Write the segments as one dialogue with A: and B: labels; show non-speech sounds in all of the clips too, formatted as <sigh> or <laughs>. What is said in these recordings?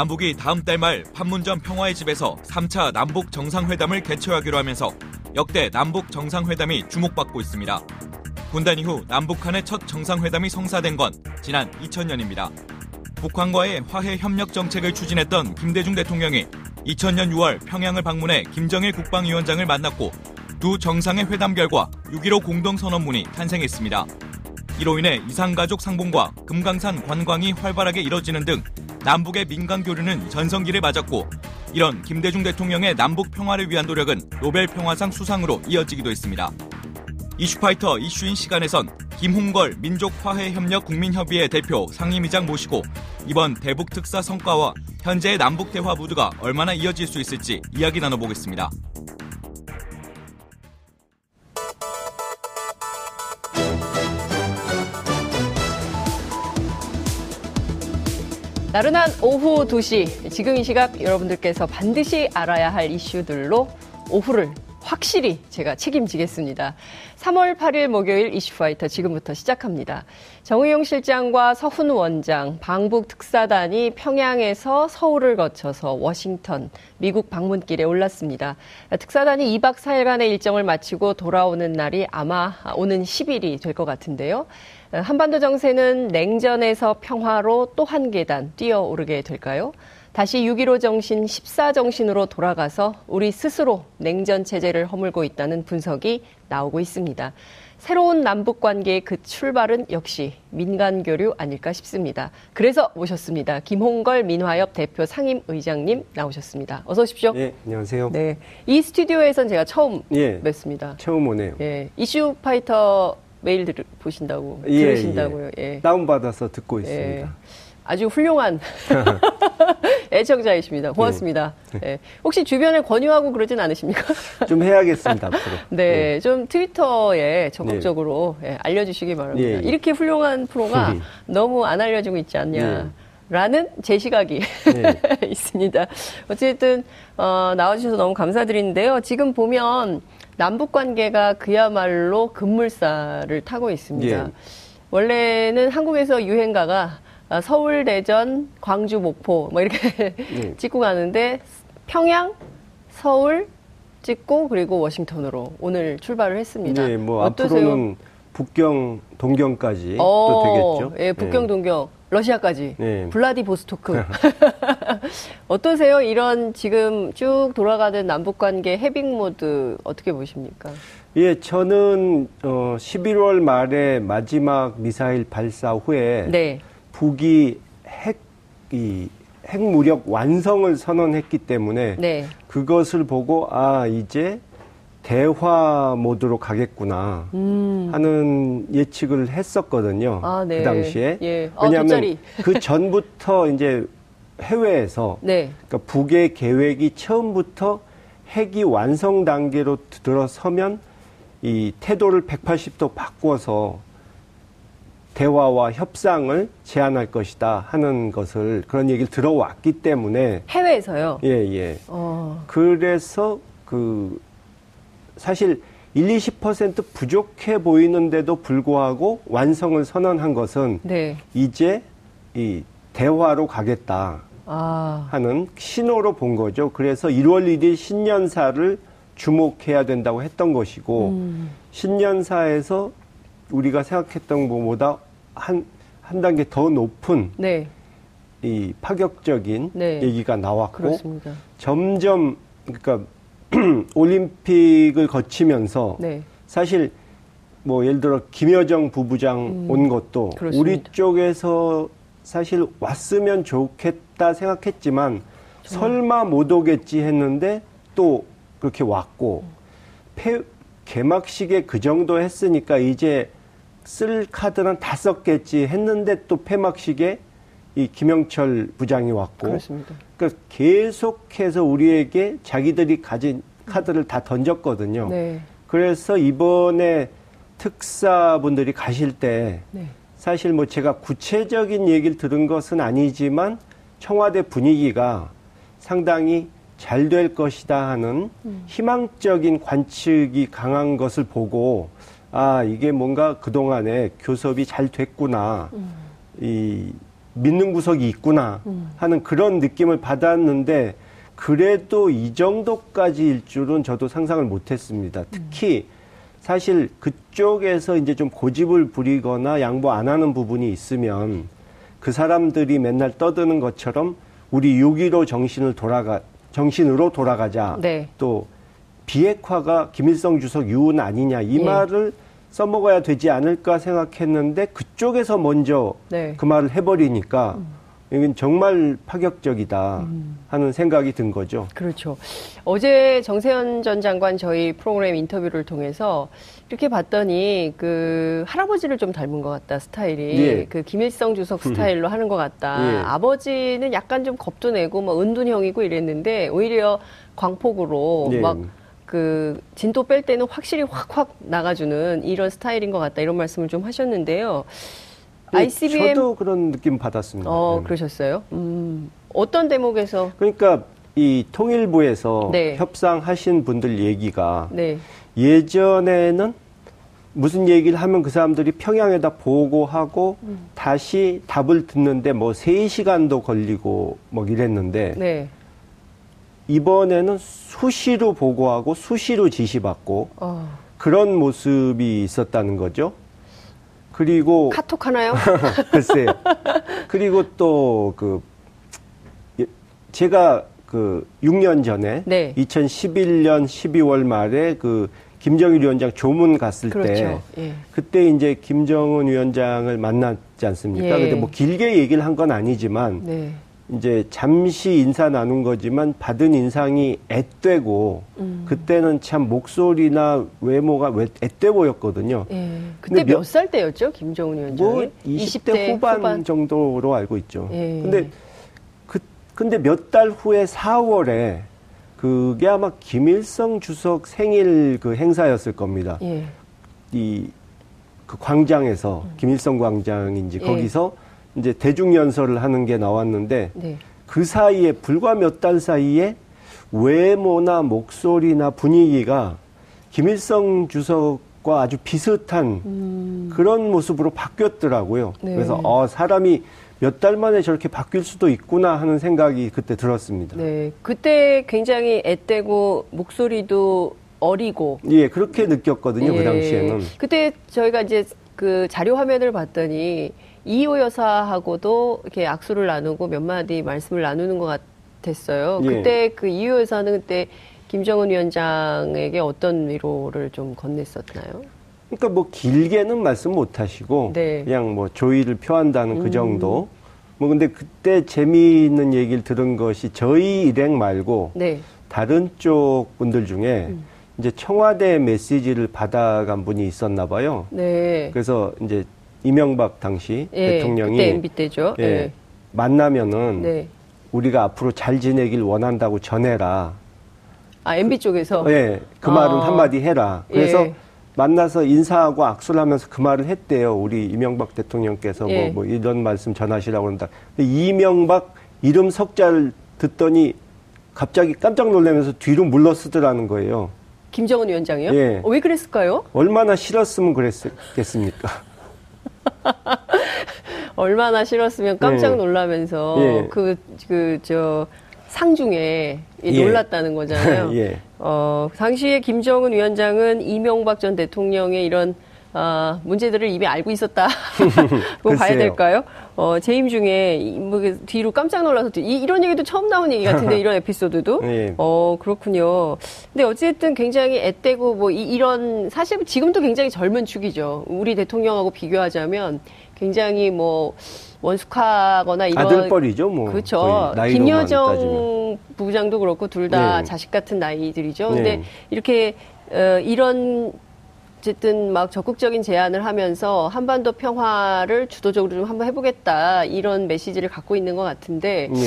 A: 남북이 다음 달 말 판문점 평화의 집에서 3차 남북 정상회담을 개최하기로 하면서 역대 남북 정상회담이 주목받고 있습니다. 분단 이후 남북 한의 첫 정상회담이 성사된 건 지난 2000년입니다. 북한과의 화해 협력 정책을 추진했던 김대중 대통령이 2000년 6월 평양을 방문해 김정일 국방위원장을 만났고 두 정상의 회담 결과 6.15 공동선언문이 탄생했습니다. 이로 인해 이산가족 상봉과 금강산 관광이 활발하게 이뤄지는 등 남북의 민간 교류는 전성기를 맞았고 이런 김대중 대통령의 남북 평화를 위한 노력은 노벨 평화상 수상으로 이어지기도 했습니다. 이슈파이터 이슈인 시간에선 김홍걸 민족화해협력 국민협의회 대표 상임위장 모시고 이번 대북 특사 성과와 현재의 남북 대화 무드가 얼마나 이어질 수 있을지 이야기 나눠보겠습니다.
B: 나른한 오후 2시 지금 이 시각 여러분들께서 반드시 알아야 할 이슈들로 오후를 확실히 제가 책임지겠습니다. 3월 8일 목요일 이슈파이터 지금부터 시작합니다. 정의용 실장과 서훈 원장, 방북 특사단이 평양에서 서울을 거쳐서 워싱턴, 미국 방문길에 올랐습니다. 특사단이 2박 4일간의 일정을 마치고 돌아오는 날이 아마 오는 10일이 될 것 같은데요. 한반도 정세는 냉전에서 평화로 또 한 계단 뛰어오르게 될까요? 다시 6.15 정신 14 정신으로 돌아가서 우리 스스로 냉전 체제를 허물고 있다는 분석이 나오고 있습니다. 새로운 남북 관계의 그 출발은 역시 민간 교류 아닐까 싶습니다. 그래서 모셨습니다. 김홍걸 민화협 대표 상임 의장님 나오셨습니다. 어서 오십시오.
C: 네, 안녕하세요.
B: 네. 이 스튜디오에선 제가 처음 예, 뵙습니다.
C: 처음 오네요.
B: 예. 이슈 파이터 메일 들, 보신다고 예, 들으신다고요.
C: 예. 예. 다운 받아서 듣고 있습니다. 예.
B: 아주 훌륭한 <laughs> 애청자이십니다. 고맙습니다. 네. 네. 혹시 주변에 권유하고 그러진 않으십니까? <laughs>
C: 좀 해야겠습니다, 앞으로. <laughs>
B: 네, 네. 좀 트위터에 적극적으로 네. 예, 알려주시기 바랍니다. 예, 예. 이렇게 훌륭한 프로가 너무 안 알려지고 있지 않냐. 라는 제 시각이 네. 있습니다. 어쨌든 어, 나와주셔서 너무 감사드리는데요. 지금 보면 남북 관계가 그야말로 급물살을 타고 있습니다. 예. 원래는 한국에서 유행가가 아, 서울, 대전, 광주, 목포 뭐 이렇게 네. <laughs> 찍고 가는데 평양, 서울 찍고 그리고 워싱턴으로 오늘 출발을 했습니다.
C: 네, 뭐 어떠세요? 앞으로는 북경, 동경까지 어, 또 되겠죠.
B: 예, 북경, 네. 동경, 러시아까지, 네. 블라디보스토크. <laughs> <laughs> 어떠세요? 이런 지금 쭉 돌아가는 남북 관계 해빙 모드 어떻게 보십니까?
C: 예, 저는 어 11월 말에 마지막 미사일 발사 후에 네. 북이 핵, 이, 핵무력 완성을 선언했기 때문에 네. 그것을 보고 아, 이제 대화 모드로 가겠구나 음. 하는 예측을 했었거든요. 아, 네. 그 당시에. 예. 아, 왜냐하면 <laughs> 그 전부터 이제 해외에서 <laughs> 네. 그러니까 북의 계획이 처음부터 핵이 완성 단계로 들어서면 이 태도를 180도 바꿔서 대화와 협상을 제안할 것이다 하는 것을 그런 얘기를 들어왔기 때문에
B: 해외에서요.
C: 예, 예. 어. 그래서 그 사실 1, 20% 부족해 보이는데도 불구하고 완성을 선언한 것은 네. 이제 이 대화로 가겠다 아. 하는 신호로 본 거죠. 그래서 1월 1일 신년사를 주목해야 된다고 했던 것이고 음. 신년사에서 우리가 생각했던 것보다 한, 한 단계 더 높은 네. 이 파격적인 네. 얘기가 나왔고 그렇습니다. 점점 그러니까 <clears throat> 올림픽을 거치면서 네. 사실 뭐 예를 들어 김여정 부부장 음, 온 것도 그렇습니다. 우리 쪽에서 사실 왔으면 좋겠다 생각했지만 정말. 설마 못 오겠지 했는데 또 그렇게 왔고 폐, 개막식에 그 정도 했으니까 이제 쓸 카드는 다 썼겠지 했는데 또 폐막식에 이 김영철 부장이 왔고 그렇습니다. 그러니까 계속해서 우리에게 자기들이 가진 카드를 다 던졌거든요. 네. 그래서 이번에 특사분들이 가실 때 네. 사실 뭐 제가 구체적인 얘기를 들은 것은 아니지만 청와대 분위기가 상당히 잘 될 것이다 하는 음. 희망적인 관측이 강한 것을 보고 아, 이게 뭔가 그동안에 교섭이 잘 됐구나. 음. 이 믿는 구석이 있구나 음. 하는 그런 느낌을 받았는데 그래도 이 정도까지일 줄은 저도 상상을 못했습니다. 특히 사실 그쪽에서 이제 좀 고집을 부리거나 양보 안 하는 부분이 있으면 그 사람들이 맨날 떠드는 것처럼 우리 6.15 정신을 돌아가 정신으로 돌아가자. 네. 또 비핵화가 김일성 주석 유은 아니냐 이 예. 말을 써먹어야 되지 않을까 생각했는데 그쪽에서 먼저 네. 그 말을 해버리니까 음. 이건 정말 파격적이다 음. 하는 생각이 든 거죠.
B: 그렇죠. 어제 정세현 전 장관 저희 프로그램 인터뷰를 통해서 이렇게 봤더니 그 할아버지를 좀 닮은 것 같다 스타일이 예. 그 김일성 주석 스타일로 하는 것 같다. 예. 아버지는 약간 좀 겁도 내고 뭐 은둔형이고 이랬는데 오히려 광폭으로 예. 막 그 진도 뺄 때는 확실히 확확 나가주는 이런 스타일인 것 같다 이런 말씀을 좀 하셨는데요.
C: 네, ICBM 저도 그런 느낌 받았습니다.
B: 어, 네. 그러셨어요? 음, 어떤 대목에서?
C: 그러니까 이 통일부에서 네. 협상하신 분들 얘기가 네. 예전에는 무슨 얘기를 하면 그 사람들이 평양에다 보고하고 음. 다시 답을 듣는데 뭐 3시간도 걸리고 뭐 이랬는데 네. 이번에는 수시로 보고하고 수시로 지시받고 어. 그런 모습이 있었다는 거죠. 그리고
B: 카톡 하나요? <laughs>
C: 글쎄요. 그리고 또 그 제가 그 6년 전에 네. 2011년 12월 말에 그 김정일 위원장 조문 갔을 그렇죠. 때 예. 그때 이제 김정은 위원장을 만났지 않습니까? 예. 근데 뭐 길게 얘기를 한 건 아니지만 네. 이제 잠시 인사 나눈 거지만 받은 인상이 앳되고 음. 그때는 참 목소리나 외모가 앳돼 보였거든요. 예.
B: 그때 몇 살 때였죠, 김정은 위원장이? 뭐
C: 20대, 20대 후반, 후반, 정도로 알고 있죠. 예. 근데 그 근데 몇 달 후에 4월에 그게 아마 김일성 주석 생일 그 행사였을 겁니다. 예. 이그 광장에서 음. 김일성 광장인지 예. 거기서 이제 대중 연설을 하는 게 나왔는데 네. 그 사이에 불과 몇 달 사이에 외모나 목소리나 분위기가 김일성 주석과 아주 비슷한 음. 그런 모습으로 바뀌었더라고요. 네. 그래서 어, 사람이 몇 달 만에 저렇게 바뀔 수도 있구나 하는 생각이 그때 들었습니다.
B: 네, 그때 굉장히 앳되고 목소리도 어리고
C: 예 그렇게 느꼈거든요 그 예. 그 당시에는
B: 그때 저희가 이제 그 자료 화면을 봤더니 이호 여사하고도 이렇게 악수를 나누고 몇 마디 말씀을 나누는 것 같았어요. 예. 그때 그 이호 여사는 그때 김정은 위원장에게 어떤 위로를 좀 건넸었나요?
C: 그러니까 뭐 길게는 말씀 못 하시고 네. 그냥 뭐 조의를 표한다는 그 음. 그 정도. 뭐 근데 그때 재미있는 얘기를 들은 것이 저희 일행 말고 네. 다른 쪽 분들 중에 음. 이제 청와대 메시지를 받아간 분이 있었나 봐요. 네. 그래서 이제 이명박 당시 예, 대통령이
B: 그때 MB 때죠. 예, 예.
C: 만나면은 네. 우리가 앞으로 잘 지내길 원한다고 전해라.
B: 아 MB 쪽에서.
C: 예, 그 말은 아. 한마디 해라. 그래서 예. 만나서 인사하고 악수를 하면서 그 말을 했대요. 우리 이명박 대통령께서 뭐, 예. 뭐 이런 말씀 전하시라고 그런다. 이명박 이름 석자를 듣더니 갑자기 깜짝 놀라면서 뒤로 물러쓰더라는 거예요.
B: 김정은 위원장이요? 예. 어, 왜 그랬을까요?
C: 얼마나 싫었으면 그랬겠습니까? <laughs>
B: 얼마나 싫었으면 깜짝 네. 놀라면서 예. 그, 그, 저, 상중에 예. 놀랐다는 거잖아요. <laughs> 예. 어, 당시에 김정은 위원장은 이명박 전 대통령의 이런 아, 문제들을 이미 알고 있었다고 <laughs> 봐야 될까요? 어, 재임 중에 뭐그 뒤로 깜짝 놀라서 이, 런 얘기도 처음 나온 얘기 같은데 이런 <laughs> 에피소드도 예. 어 그렇군요. 근데 어쨌든 굉장히 앳되고 뭐 이, 런 사실 지금도 굉장히 젊은 축이죠. 우리 대통령하고 비교하자면 굉장히 뭐 원숙하거나 이런
C: 아들뻘이죠, 뭐
B: 그렇죠. 김여정 부장도 그렇고 둘다 네. 자식 같은 나이들이죠. 근데 네. 이렇게 어, 이런 어쨌든 막 적극적인 제안을 하면서 한반도 평화를 주도적으로 좀 한번 해보겠다 이런 메시지를 갖고 있는 것 같은데 네.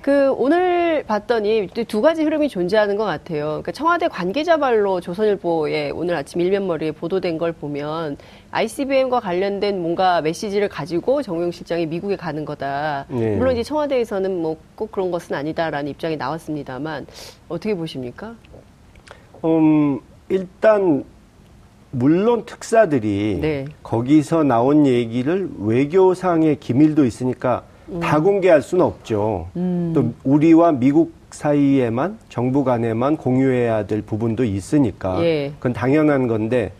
B: 그 오늘 봤더니 두 가지 흐름이 존재하는 것 같아요. 그러니까 청와대 관계자 발로 조선일보에 오늘 아침 일면머리에 보도된 걸 보면 ICBM과 관련된 뭔가 메시지를 가지고 정우영 실장이 미국에 가는 거다. 네. 물론 이제 청와대에서는 뭐 꼭 그런 것은 아니다라는 입장이 나왔습니다만 어떻게 보십니까?
C: 음 일단 물론 특사들이 네. 거기서 나온 얘기를 외교상의 기밀도 있으니까 음. 다 공개할 수는 없죠. 음. 또 우리와 미국 사이에만 정부 간에만 공유해야 될 부분도 있으니까 예. 그건 당연한 건데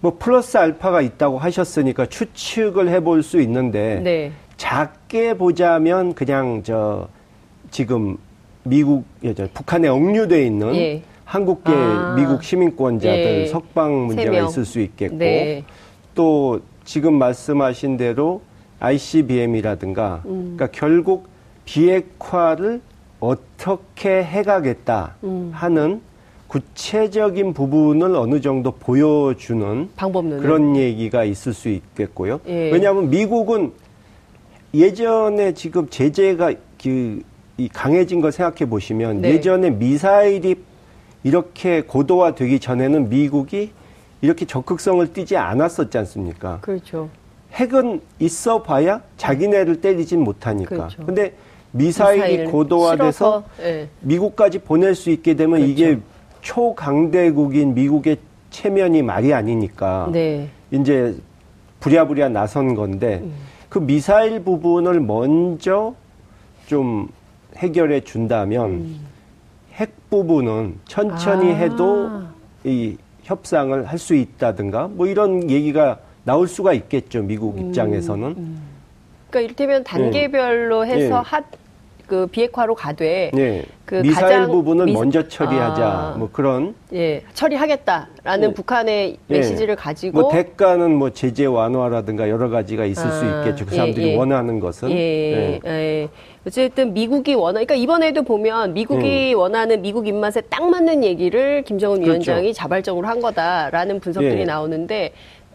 C: 뭐 플러스 알파가 있다고 하셨으니까 추측을 해볼 수 있는데 네. 작게 보자면 그냥 저 지금 미국 저 북한에 억류돼 있는 예. 한국계 아. 미국 시민권자들 예. 석방 문제가 있을 수 있겠고 네. 또 지금 말씀하신 대로 ICBM이라든가 음. 그러니까 결국 비핵화를 어떻게 해가겠다 음. 하는 구체적인 부분을 어느 정도 보여주는 방법론을. 그런 얘기가 있을 수 있겠고요. 예. 왜냐하면 미국은 예전에 지금 제재가 그, 이 강해진 걸 생각해 보시면 네. 예전에 미사일이 이렇게 고도화되기 전에는 미국이 이렇게 적극성을 띠지 않았었지 않습니까?
B: 그렇죠.
C: 핵은 있어 봐야 자기네를 때리진 못하니까. 그렇죠. 근데 미사일이 미사일 고도화돼서 네. 미국까지 보낼 수 있게 되면 그렇죠. 이게 초강대국인 미국의 체면이 말이 아니니까 네. 이제 부랴부랴 나선 건데 음. 그 미사일 부분을 먼저 좀 해결해 준다면 음. 핵 부분은 천천히 아. 해도 이 협상을 할 수 있다든가 뭐 이런 얘기가 나올 수가 있겠죠 미국 음. 입장에서는. 음.
B: 그러니까 이를테면 단계별로 네. 해서 네. 그 비핵화로 가되
C: 네. 그 미사일 부분은 미... 먼저 처리하자 아, 뭐 그런
B: 예 처리하겠다라는 네. 북한의 예. 메시지를 가지고
C: 뭐 대가는 뭐 제재 완화라든가 여러 가지가 있을 아, 수 있겠죠 그 사람들이 예, 예. 원하는 것은
B: 예, 예. 어쨌든 미국이 원하 그러니까 이번에도 보면 미국이 음. 원하는 미국 입맛에 딱 맞는 얘기를 김정은 그렇죠. 위원장이 자발적으로 한 거다라는 분석들이 예. 나오는데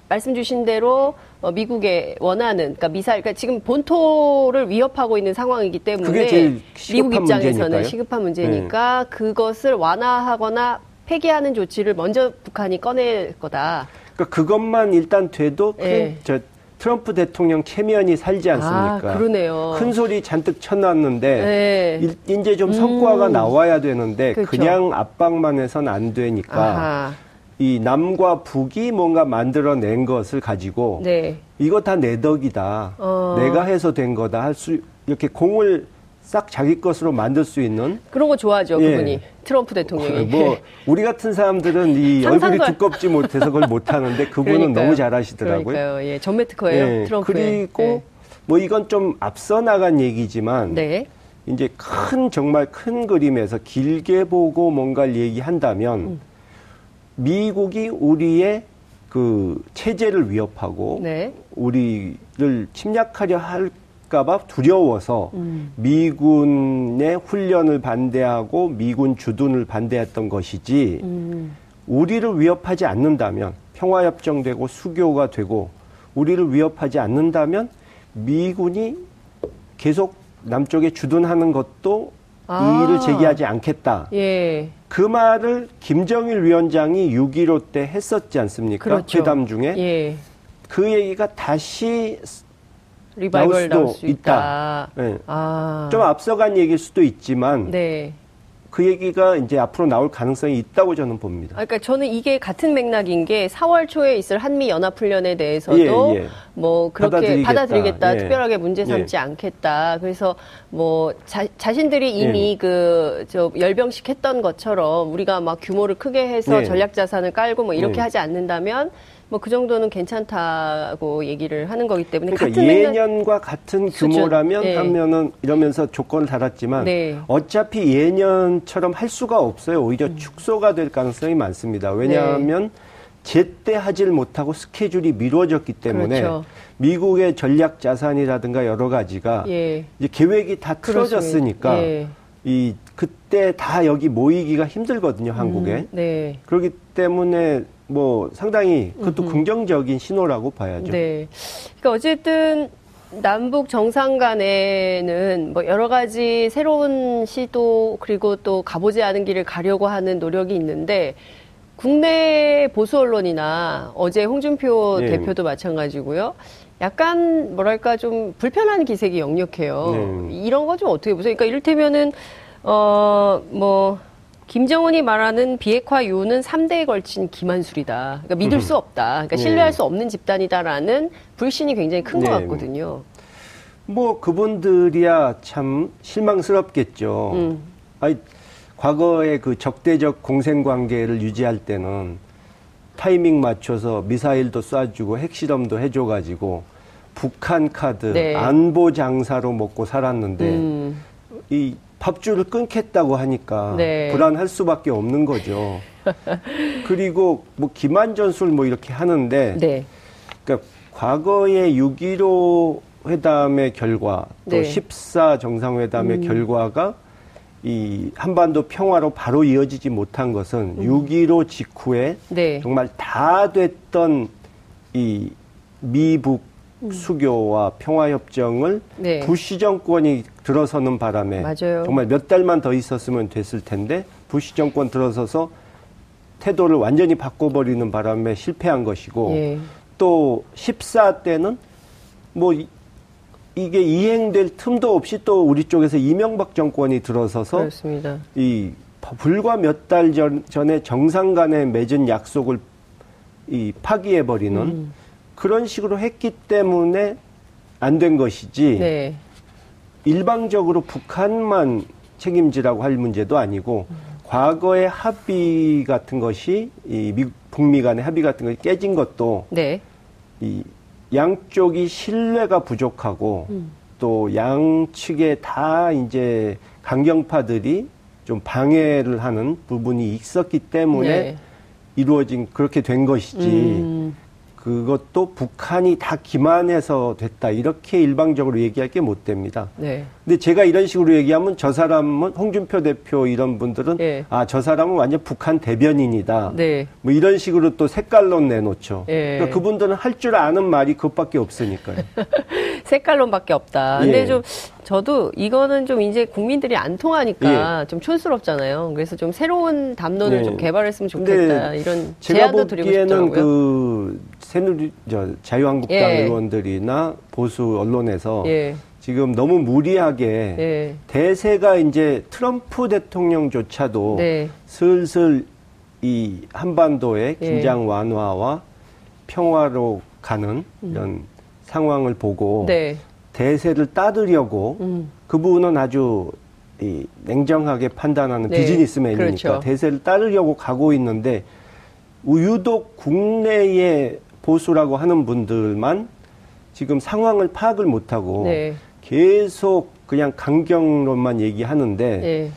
B: 말씀 주신 대로 어, 미국의 원하는 그러니까 미사일 그러니까 지금 본토를 위협하고 있는 상황이기 때문에 미국 입장에서는 문제니까요? 시급한 문제니까 네. 그것을 완화하거나 폐기하는 조치를 먼저 북한이 꺼낼 거다.
C: 그러니까 그것만 일단 돼도 네. 저 트럼프 대통령 체면이 살지 않습니까?
B: 아, 그러네요.
C: 큰 소리 잔뜩 쳐놨는데 네. 이제 좀 성과가 음. 나와야 되는데 그렇죠. 그냥 압박만 해선 안 되니까 아하. 이 남과 북이 뭔가 만들어낸 것을 가지고 네. 이거 다 내 덕이다. 어. 내가 해서 된 거다. 할 수 이렇게 공을 싹 자기 것으로 만들 수 있는
B: 그런 거 좋아하죠 예. 그분이 트럼프 대통령이
C: 뭐 우리 같은 사람들은 이 <laughs> 얼굴이 두껍지 못해서 그걸 못 하는데 <laughs> 그분은 너무 잘하시더라고요.
B: 그러니까요. 예, 전매 특허예요 예. 트럼프
C: 그리고 예. 뭐 이건 좀 앞서 나간 얘기지만 네. 이제 큰 정말 큰 그림에서 길게 보고 뭔가를 얘기한다면. 음. 미국이 우리의 그 체제를 위협하고 네. 우리를 침략하려 할까봐 두려워서 음. 미군의 훈련을 반대하고 미군 주둔을 반대했던 것이지 음. 우리를 위협하지 않는다면 평화협정되고 수교가 되고 우리를 위협하지 않는다면 미군이 계속 남쪽에 주둔하는 것도 아. 이의를 제기하지 않겠다. 예. 그 말을 김정일 위원장이 6.15 때 했었지 않습니까? 그렇죠. 회담 중에. 예. 그 얘기가 다시 나올 수도 나올 수 있다. 있다. 네. 아. 좀 앞서간 얘기일 수도 있지만 네. 그 얘기가 이제 앞으로 나올 가능성이 있다고 저는 봅니다.
B: 그러니까 저는 이게 같은 맥락인 게 4월 초에 있을 한미 연합 훈련에 대해서도 예, 예. 뭐 그렇게 받아들이겠다, 받아들이겠다 예. 특별하게 문제 예. 삼지 않겠다. 그래서 뭐 자, 자신들이 이미 예. 그저 열병식 했던 것처럼 우리가 막 규모를 크게 해서 예. 전략 자산을 깔고 뭐 이렇게 하지 않는다면 뭐 그 정도는 괜찮다고 얘기를 하는 거기 때문에
C: 그러니까 같은 예년과 같은 규모라면 네. 하면은 이러면서 조건을 달았지만 네. 어차피 예년처럼 할 수가 없어요. 오히려 음. 축소가 될 가능성이 많습니다. 왜냐하면 네. 제때 하질 못하고 스케줄이 미뤄졌기 때문에 그렇죠. 미국의 전략 자산이라든가 여러 가지가 예. 이제 계획이 다 틀어졌으니까 예. 이 그때 다 여기 모이기가 힘들거든요 한국에 음, 네. 그렇기 때문에 뭐 상당히 그것도 음흠. 긍정적인 신호라고 봐야죠. 네.
B: 그러니까 어쨌든 남북 정상 간에는 뭐 여러 가지 새로운 시도 그리고 또 가보지 않은 길을 가려고 하는 노력이 있는데 국내 보수 언론이나 어제 홍준표 네. 대표도 마찬가지고요. 약간 뭐랄까 좀 불편한 기색이 역력해요. 네. 이런 거 좀 어떻게 보세요? 그러니까 이를테면은 어뭐 김정은이 말하는 비핵화 이유는 3대에 걸친 기만술이다. 그러니까 믿을 수 없다. 그러니까 신뢰할 네. 수 없는 집단이다라는 불신이 굉장히 큰것 네. 같거든요.
C: 뭐 그분들이야 참 실망스럽겠죠. 음. 아니 과거에 그 적대적 공생 관계를 유지할 때는 타이밍 맞춰서 미사일도 쏴주고 핵실험도 해줘가지고 북한 카드 네. 안보 장사로 먹고 살았는데 음. 이 밥줄을 끊겠다고 하니까 네. 불안할 수밖에 없는 거죠. <laughs> 그리고 뭐 기만 전술 뭐 이렇게 하는데 네. 그러니까 과거의 6.15 회담의 결과 또 네. 14 정상회담의 음. 결과가 이 한반도 평화로 바로 이어지지 못한 것은 음. 6.15 직후에 네. 정말 다 됐던 이 미북 음. 수교와 평화협정을 네. 부시 정권이 들어서는 바람에 맞아요. 정말 몇 달만 더 있었으면 됐을 텐데 부시 정권 들어서서 태도를 완전히 바꿔버리는 바람에 실패한 것이고 예. 또 14 때는 뭐 이게 이행될 틈도 없이 또 우리 쪽에서 이명박 정권이 들어서서 그렇습니다. 이 불과 몇 달 전, 전에 정상 간에 맺은 약속을 이 파기해 버리는 음. 그런 식으로 했기 때문에 안 된 것이지 네. 일방적으로 북한만 책임지라고 할 문제도 아니고 음. 과거의 합의 같은 것이 이 미, 북미 간의 합의 같은 것이 깨진 것도 네. 이 양쪽이 신뢰가 부족하고 음. 또 양측에 다 이제 강경파들이 좀 방해를 하는 부분이 있었기 때문에 네. 이루어진 그렇게 된 것이지 음. 그것도 북한이 다 기만해서 됐다 이렇게 일방적으로 얘기할 게 못 됩니다. 네. 근데 제가 이런 식으로 얘기하면 저 사람은 홍준표 대표 이런 분들은 네. 아저 사람은 완전 북한 대변인이다. 네. 뭐 이런 식으로 또 색깔론 내놓죠. 네. 그러니까 그분들은 할 줄 아는 말이 그것밖에 없으니까요. <laughs>
B: 색깔론밖에 없다. 근데 예. 좀 저도 이거는 좀 이제 국민들이 안 통하니까 예. 좀 촌스럽잖아요. 그래서 좀 새로운 담론을 예. 좀 개발했으면 좋겠다. 이런 제안도 드리고 싶더라고요. 그
C: 새누리 저 자유한국당 예. 의원들이나 보수 언론에서 예. 지금 너무 무리하게 예. 대세가 이제 트럼프 대통령조차도 네. 슬슬 이 한반도의 예. 긴장 완화와 평화로 가는 음. 이런 상황을 보고 네. 대세를 따르려고 음. 그분은 아주 이 냉정하게 판단하는 네. 비즈니스맨이니까 그렇죠. 대세를 따르려고 가고 있는데 유독 국내의 보수라고 하는 분들만 지금 상황을 파악을 못하고 네. 계속 그냥 강경론만 얘기하는데 네.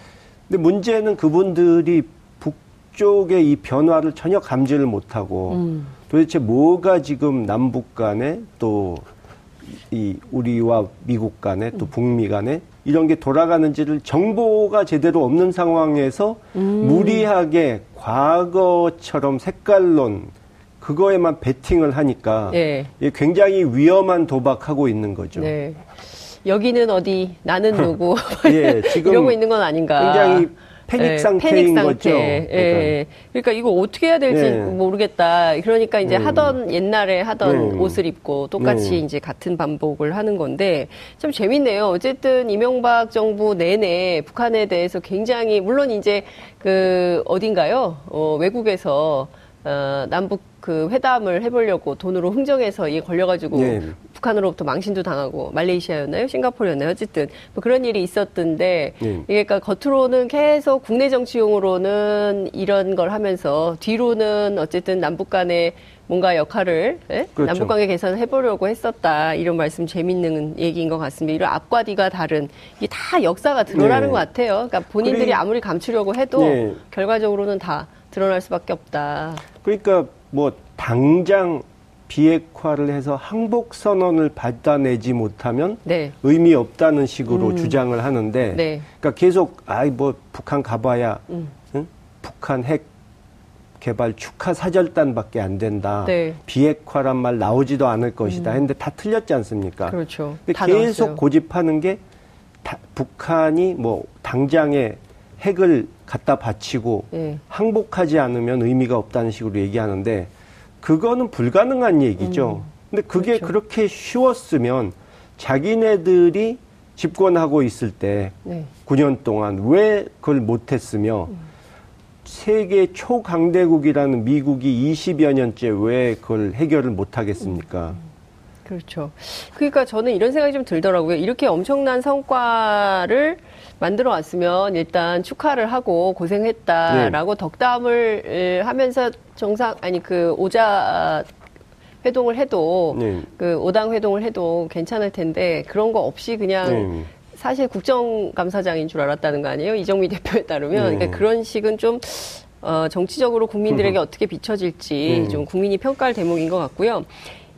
C: 근데 문제는 그분들이 북쪽의 이 변화를 전혀 감지를 못하고 음. 도대체 뭐가 지금 남북 간에 또 이 우리와 미국 간에 또 음. 북미 간에 이런 게 돌아가는지를 정보가 제대로 없는 상황에서 음. 무리하게 과거처럼 색깔론 그거에만 베팅을 하니까 네. 굉장히 위험한 도박하고 있는 거죠. 네.
B: 여기는 어디, 나는 누구 <laughs> 예, <laughs> 지금 이러고 있는 건 아닌가.
C: 굉장히 패닉 네, 상태인 패닉 상태. 거죠. 예.
B: 그러니까. 그러니까 이거 어떻게 해야 될지 네. 모르겠다. 그러니까 이제 음. 하던 옛날에 하던 네. 옷을 입고 똑같이 네. 이제 같은 반복을 하는 건데 참 재밌네요. 어쨌든 이명박 정부 내내 북한에 대해서 굉장히 물론 이제 그 어딘가요? 어, 외국에서 어, 남북 그 회담을 해보려고 돈으로 흥정해서 이게 걸려가지고 네. 북한으로부터 망신도 당하고 말레이시아였나요? 싱가포르였나요? 어쨌든 뭐 그런 일이 있었던데 네. 이게 그러니까 겉으로는 계속 국내 정치용으로는 이런 걸 하면서 뒤로는 어쨌든 남북 간의 뭔가 역할을 예? 그렇죠. 남북관계 개선을 해보려고 했었다 이런 말씀 재밌는 얘기인 것 같습니다. 이런 앞과 뒤가 다른 이게 다 역사가 드러나는 네. 것 같아요. 그러니까 본인들이 아무리 감추려고 해도 네. 결과적으로는 다 드러날 수밖에 없다.
C: 그러니까 뭐 당장 비핵화를 해서 항복 선언을 받아내지 못하면 네. 의미 없다는 식으로 음. 주장을 하는데 네. 그러니까 계속 아이 뭐 북한 가봐야 음. 응? 북한 핵 개발 축하 사절단밖에 안 된다. 네. 비핵화란 말 나오지도 않을 것이다. 음. 했는데 다 틀렸지 않습니까?
B: 그렇죠.
C: 근데 계속 나왔어요. 고집하는 게 다, 북한이 뭐 당장에 핵을 갖다 바치고 네. 항복하지 않으면 의미가 없다는 식으로 얘기하는데 그거는 불가능한 얘기죠. 음. 근데 그게 그렇죠. 그렇게 쉬웠으면 자기네들이 집권하고 있을 때 네. 9년 동안 왜 그걸 못했으며 음. 세계 초강대국이라는 미국이 20여 년째 왜 그걸 해결을 못하겠습니까? 음.
B: 그렇죠. 그러니까 저는 이런 생각이 좀 들더라고요. 이렇게 엄청난 성과를 만들어 왔으면 일단 축하를 하고 고생했다라고 네. 덕담을 하면서 정상 아니 그 오자 회동을 해도 네. 그 오당 회동을 해도 괜찮을 텐데 그런 거 없이 그냥 네. 사실 국정감사장인 줄 알았다는 거 아니에요? 이정미 <laughs> 대표에 따르면 그러니까 그런 식은 좀 어, 정치적으로 국민들에게 <laughs> 어떻게 비춰질지 좀 국민이 평가할 대목인 것 같고요.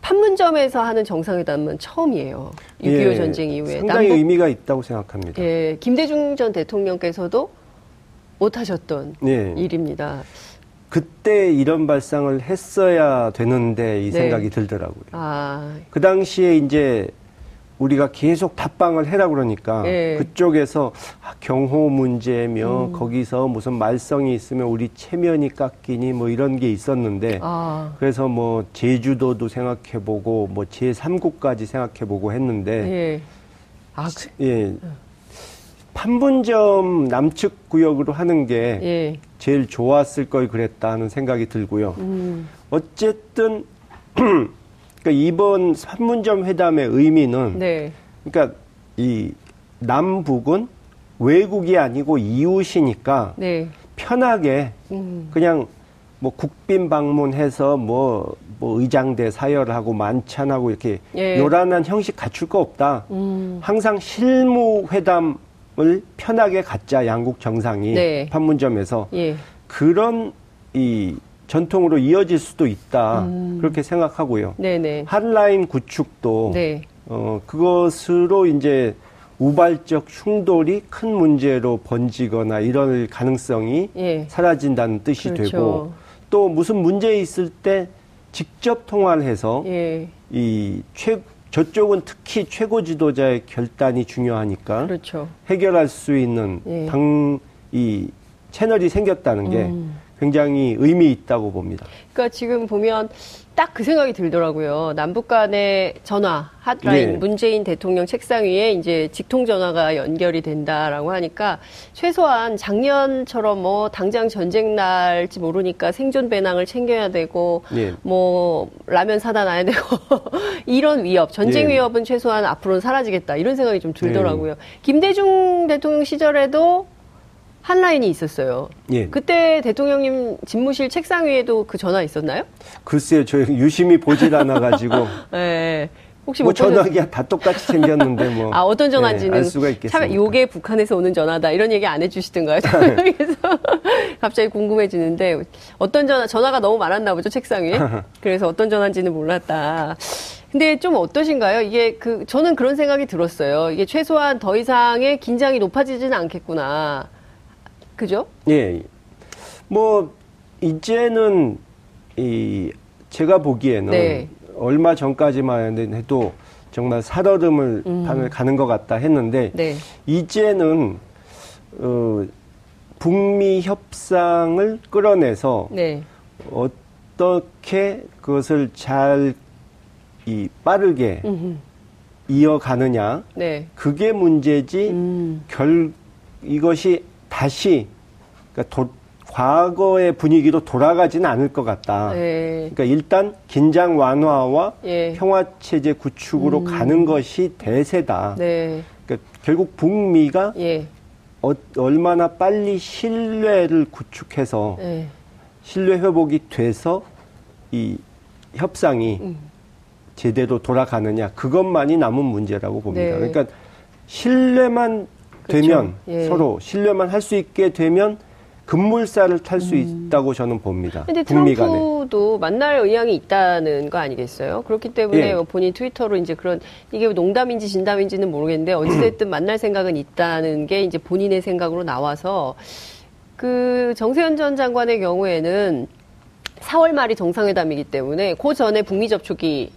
B: 판문점에서 하는 정상회담은 처음이에요. 6.25 예, 전쟁 이후에.
C: 상당히 남북, 의미가 있다고 생각합니다.
B: 예, 김대중 전 대통령께서도 못하셨던 예. 일입니다.
C: 그때 이런 발상을 했어야 되는데 이 네. 생각이 들더라고요. 아. 그 당시에 이제 우리가 계속 답방을 해라 그러니까 네. 그쪽에서 아, 경호 문제며 음. 거기서 무슨 말썽이 있으면 우리 체면이 깎이니 뭐 이런 게 있었는데 아. 그래서 뭐 제주도도 생각해보고 뭐 제3국까지 생각해보고 했는데 예. 아, 그... 예. 판문점 남측 구역으로 하는 게 예. 제일 좋았을 걸 그랬다 하는 생각이 들고요. 음. 어쨌든 <clears throat> 그러니까 이번 판문점 회담의 의미는 네. 그러니까 이 남북은 외국이 아니고 이웃이니까 네. 편하게 음. 그냥 뭐 국빈 방문해서 뭐, 뭐 의장대 사열하고 만찬하고 이렇게 예. 요란한 형식 갖출 거 없다. 음. 항상 실무 회담을 편하게 갖자 양국 정상이 네. 판문점에서 예. 그런 이 전통으로 이어질 수도 있다 음. 그렇게 생각하고요. 네네. 한라인 구축도 네. 어 그것으로 이제 우발적 충돌이 큰 문제로 번지거나 이럴 가능성이 예. 사라진다는 뜻이 그렇죠. 되고 또 무슨 문제 있을 때 직접 통화를 해서 예. 이 최, 저쪽은 특히 최고 지도자의 결단이 중요하니까 그렇죠. 해결할 수 있는 예. 당이 채널이 생겼다는 게 음. 굉장히 의미 있다고 봅니다.
B: 그러니까 지금 보면 딱 그 생각이 들더라고요. 남북 간의 전화, 핫라인, 네. 문재인 대통령 책상 위에 이제 직통 전화가 연결이 된다라고 하니까 최소한 작년처럼 뭐 당장 전쟁 날지 모르니까 생존 배낭을 챙겨야 되고 네. 뭐 라면 사다 놔야 되고 <laughs> 이런 위협, 전쟁 네. 위협은 최소한 앞으로는 사라지겠다 이런 생각이 좀 들더라고요. 네. 김대중 대통령 시절에도 한 라인이 있었어요. 예. 그때 대통령님 집무실 책상 위에도 그 전화 있었나요?
C: 글쎄요, 저 유심히 보질 않아가지고. 네. <laughs> 혹시 뭐 전화기가 다 똑같이 생겼는데 뭐.
B: 아 어떤 전화인지는 네, 알 수가 있겠습니다. 요게 북한에서 오는 전화다 이런 얘기 안 해주시던가요? <laughs> 그래서 <laughs> 갑자기 궁금해지는데 어떤 전화 전화가 너무 많았나 보죠 책상 위에. 그래서 어떤 전화인지는 몰랐다. 근데 좀 어떠신가요? 이게 그 저는 그런 생각이 들었어요. 이게 최소한 더 이상의 긴장이 높아지지는 않겠구나. 그죠?
C: 예. 뭐 이제는 이 제가 보기에는 네. 얼마 전까지만 해도 정말 살얼음을 음. 가는 것 같다 했는데 네. 이제는 어, 북미 협상을 끌어내서 네. 어떻게 그것을 잘 이 빠르게 음흠. 이어가느냐 네. 그게 문제지 음. 결 이것이 다시 그러니까 도, 과거의 분위기로 돌아가지는 않을 것 같다. 네. 그러니까 일단 긴장 완화와 예. 평화 체제 구축으로 음. 가는 것이 대세다. 네. 그러니까 결국 북미가 예. 어, 얼마나 빨리 신뢰를 구축해서 네. 신뢰 회복이 돼서 이 협상이 음. 제대로 돌아가느냐 그것만이 남은 문제라고 봅니다. 네. 그러니까 신뢰만. 되면 예. 서로 신뢰만 할 수 있게 되면 급물살을 탈수 음. 있다고 저는 봅니다.
B: 근데 트럼프도 만날 의향이 있다는 거 아니겠어요? 그렇기 때문에 예. 뭐 본인 트위터로 이제 그런 이게 농담인지 진담인지는 모르겠는데 어찌됐든 만날 생각은 있다는 게 이제 본인의 생각으로 나와서 그 정세현 전 장관의 경우에는 4월 말이 정상회담이기 때문에 그 전에 북미 접촉이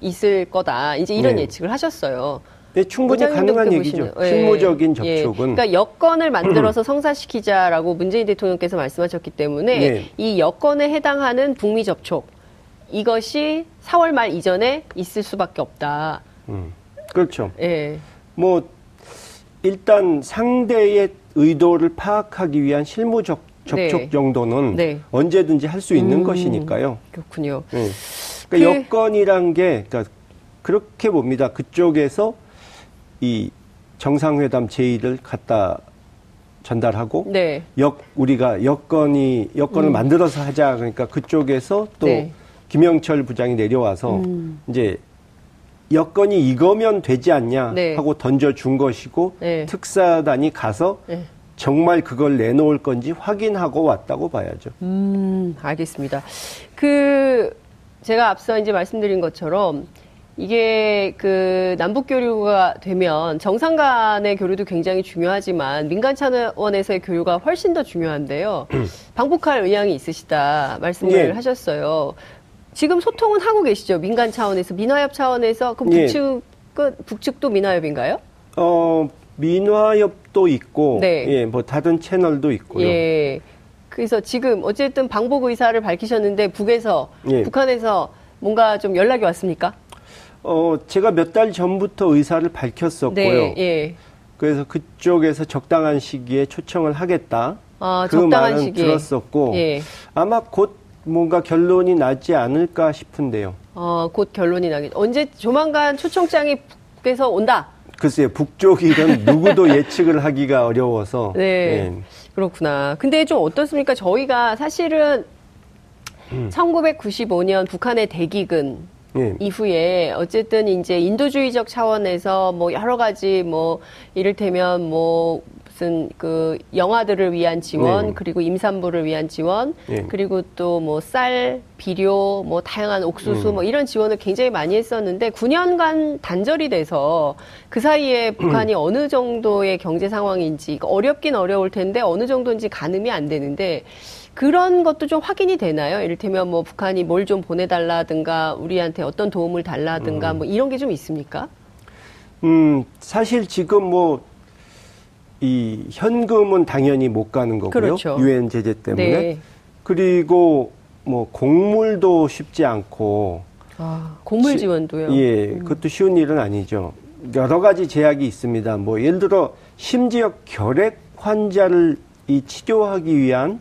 B: 있을 거다. 이제 이런 네. 예측을 하셨어요.
C: 네, 충분히 가능한 얘기죠. 예. 실무적인 접촉은. 예.
B: 그러니까 여건을 만들어서 <clears throat> 성사시키자라고 문재인 대통령께서 말씀하셨기 때문에 네. 이 여건에 해당하는 북미 접촉 이것이 4월 말 이전에 있을 수밖에 없다. 음,
C: 그렇죠. 예. 뭐 일단 상대의 의도를 파악하기 위한 실무 적 접촉 네. 정도는 네. 언제든지 할 수 있는 음, 것이니까요.
B: 그렇군요.
C: 네. 그러니까 그... 여건이란 게 그러니까 그렇게 봅니다. 그쪽에서 이 정상회담 제의를 갖다 전달하고 네. 역 우리가 여건이 여건을 음. 만들어서 하자 그러니까 그쪽에서 또 네. 김영철 부장이 내려와서 음. 이제 여건이 이거면 되지 않냐 네. 하고 던져준 것이고 네. 특사단이 가서 네. 정말 그걸 내놓을 건지 확인하고 왔다고 봐야죠.
B: 음, 알겠습니다. 그 제가 앞서 이제 말씀드린 것처럼 이게 그 남북 교류가 되면 정상 간의 교류도 굉장히 중요하지만 민간 차원에서의 교류가 훨씬 더 중요한데요. 방북할 의향이 있으시다 말씀을 예. 하셨어요. 지금 소통은 하고 계시죠? 민간 차원에서 민화협 차원에서 그럼 예. 북측은 예. 북측도 민화협인가요?
C: 어 민화협도 있고 네. 예, 뭐 다른 채널도 있고요. 예.
B: 그래서 지금 어쨌든 방북 의사를 밝히셨는데 북에서 예. 북한에서 뭔가 좀 연락이 왔습니까?
C: 어, 제가 몇 달 전부터 의사를 밝혔었고요. 네, 예. 그래서 그쪽에서 적당한 시기에 초청을 하겠다. 아, 그 말은 시기에. 들었었고 예. 아마 곧 뭔가 결론이 나지 않을까 싶은데요.
B: 어, 곧 결론이 나겠. 언제 조만간 초청장이 북에서 온다.
C: 글쎄요, 북쪽 일은 누구도 <laughs> 예측을 하기가 어려워서. 네. 네.
B: 그렇구나. 근데 좀 어떻습니까? 저희가 사실은 음. 1995년 북한의 대기근 예. 이후에 어쨌든 이제 인도주의적 차원에서 뭐 여러 가지 뭐 이를테면 뭐 무슨 그 영화들을 위한 지원 네. 그리고 임산부를 위한 지원 네. 그리고 또 뭐 쌀, 비료, 뭐 다양한 옥수수 음. 뭐 이런 지원을 굉장히 많이 했었는데 9년간 단절이 돼서 그 사이에 북한이 음. 어느 정도의 경제 상황인지 어렵긴 어려울 텐데 어느 정도인지 가늠이 안 되는데 그런 것도 좀 확인이 되나요? 이를테면 뭐 북한이 뭘 좀 보내달라든가 우리한테 어떤 도움을 달라든가 음. 뭐 이런 게 좀 있습니까?
C: 음, 사실 지금 뭐, 이 현금은 당연히 못 가는 거고요. 그렇죠. 유엔 제재 때문에. 네. 그리고 뭐 곡물도 쉽지 않고.
B: 아, 곡물 지원도요?
C: 예, 음. 그것도 쉬운 일은 아니죠. 여러 가지 제약이 있습니다. 뭐 예를 들어 심지어 결핵 환자를 이 치료하기 위한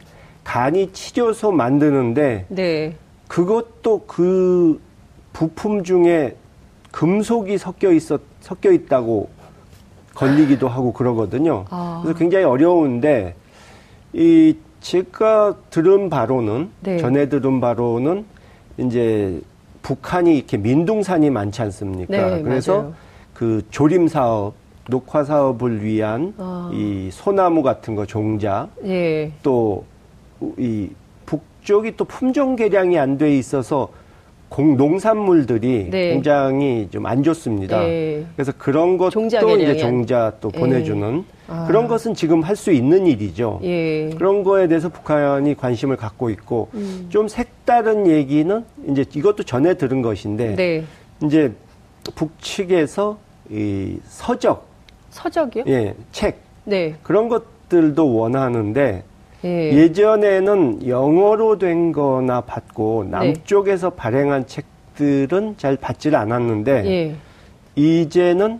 C: 간이 치료소 만드는데 네. 그것도 그 부품 중에 금속이 섞여 있었 섞여 있다고 걸리기도 하고 그러거든요. 아. 그래서 굉장히 어려운데 이 제가 들은 바로는 네. 전해 들은 바로는 이제 북한이 이렇게 민둥산이 많지 않습니까? 네, 그래서 맞아요. 그 조림 사업, 녹화 사업을 위한 아. 이 소나무 같은 거 종자, 예. 또 이 북쪽이 또 품종 개량이 안 돼 있어서 공, 농산물들이 네. 굉장히 좀 안 좋습니다. 네. 그래서 그런 것도 이제 종자 또 네. 보내주는 아. 그런 것은 지금 할 수 있는 일이죠. 예. 그런 거에 대해서 북한이 관심을 갖고 있고 음. 좀 색다른 얘기는 이제 이것도 전에 들은 것인데 네. 이제 북측에서 이 서적
B: 서적이요?
C: 예, 책 네. 그런 것들도 원하는데 예. 전에는 영어로 된 거나 받고 네. 남쪽에서 네. 발행한 책들은 잘 받지를 않았는데 예. 이제는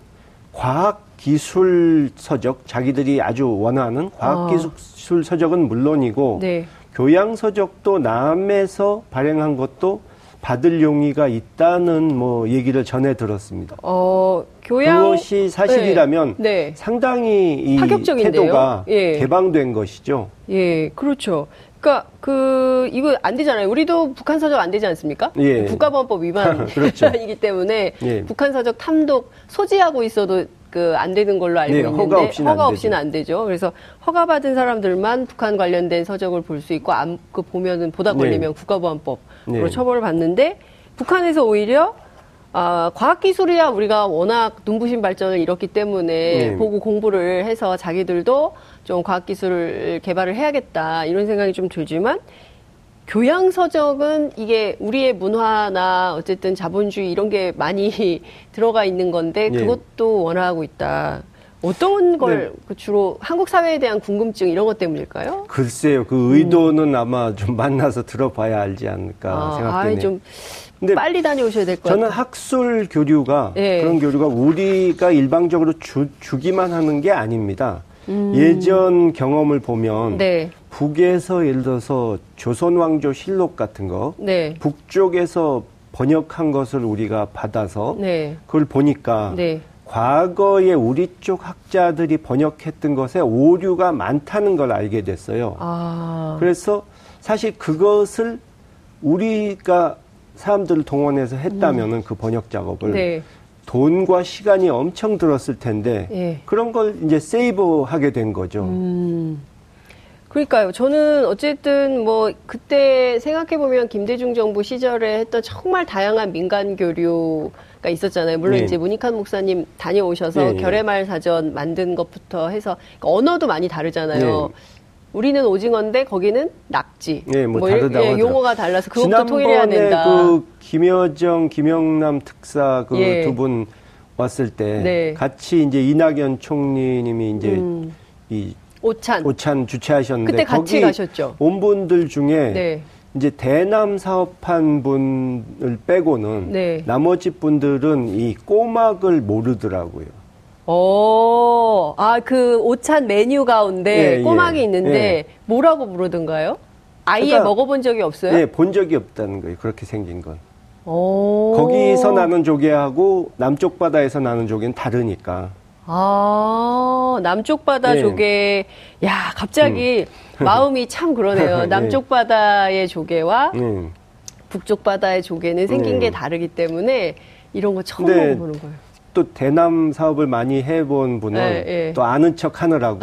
C: 과학 기술 서적 자기들이 아주 원하는 과학 기술 서적은 물론이고 네. 교양 서적도 남에서 발행한 것도 받을 용의가 있다는 뭐 얘기를 전해 들었습니다. 어, 교양 그것이 사실이라면 네. 네. 상당히 이 파격적인데요? 태도가 예. 개방된 것이죠.
B: 예, 그렇죠. 그러니까 그 이거 안 되잖아요. 우리도 북한 사적 안 되지 않습니까? 예. 국가보안법 위반이기 <laughs> 그렇죠. 때문에 예. 북한 사적 탐독 소지하고 있어도 그 안 되는 걸로 알고 네, 있는데 허가, 없이는, 허가 안 없이는, 안 되죠. 그래서 허가 받은 사람들만 북한 관련된 서적을 볼 수 있고 안, 그 보면은 보다 네. 걸리면 네. 국가보안법으로 네. 처벌을 받는데 북한에서 오히려 아, 과학기술이야 우리가 워낙 눈부신 발전을 이뤘기 때문에 네. 보고 공부를 해서 자기들도 좀 과학기술을 개발을 해야겠다 이런 생각이 좀 들지만 교양 서적은 이게 우리의 문화나 어쨌든 자본주의 이런 게 많이 <laughs> 들어가 있는 건데 네. 그것도 원하고 있다. 어떤 걸 네. 그 주로 한국 사회에 대한 궁금증 이런 것 때문일까요?
C: 글쎄요. 그 의도는 음. 아마 좀 만나서 들어봐야 알지 않을까 아, 생각되네요. 좀
B: 근데 빨리 다녀오셔야 될 것 같아요.
C: 저는 학술 교류가 네. 그런 교류가 우리가 일방적으로 주, 주기만 하는 게 아닙니다. 음. 예전 경험을 보면 네. 북에서 예를 들어서 조선 왕조 실록 같은 거 네. 북쪽에서 번역한 것을 우리가 받아서 네. 그걸 보니까 네. 과거에 우리 쪽 학자들이 번역했던 것에 오류가 많다는 걸 알게 됐어요. 아. 그래서 사실 그것을 우리가 사람들을 동원해서 했다면은 음. 그 번역 작업을 네. 돈과 시간이 엄청 들었을 텐데 예. 그런 걸 이제 세이브하게 된 거죠. 음.
B: 그러니까요. 저는 어쨌든 뭐 그때 생각해 보면 김대중 정부 시절에 했던 정말 다양한 민간 교류 가 있었잖아요. 물론 네. 이제 문익환 목사님 다녀오셔서 네, 네. 결의말 사전 만든 것부터 해서 그러니까 언어도 많이 다르잖아요. 네. 우리는 오징어인데 거기는 낙지.
C: 네, 뭐, 뭐 다르다고
B: 예, 용어가 달라서 그것도 통일해야 된다.
C: 그 김여정, 김영남 특사 그 두분 예. 왔을 때 네. 같이 이제 이낙연 총리님이 이제 음. 이
B: 오찬
C: 오찬 주최하셨는데
B: 그때 같이 가셨죠.
C: 온 분들 중에 네. 이제 대남 사업한 분을 빼고는 네. 나머지 분들은 이 꼬막을 모르더라고요.
B: 오, 아, 그 오찬 메뉴 가운데 예, 예. 꼬막이 예, 있는데 예. 뭐라고 부르던가요? 아예 그러니까, 먹어본 적이 없어요?
C: 네, 본 적이 없다는 거예요. 그렇게 생긴 건. 오. 거기서 나는 조개하고 남쪽 바다에서 나는 조개는 다르니까.
B: 아, 남쪽 바다 네. 조개. 야, 갑자기 음. <laughs> 마음이 참 그러네요. 네. 남쪽 바다의 조개와 음. 북쪽 바다의 조개는 생긴 음. 게 다르기 때문에 이런 거 처음 먹어보는 거예요.
C: 또 대남 사업을 많이 해본 분은 네, 네. 또 아는 척 하느라고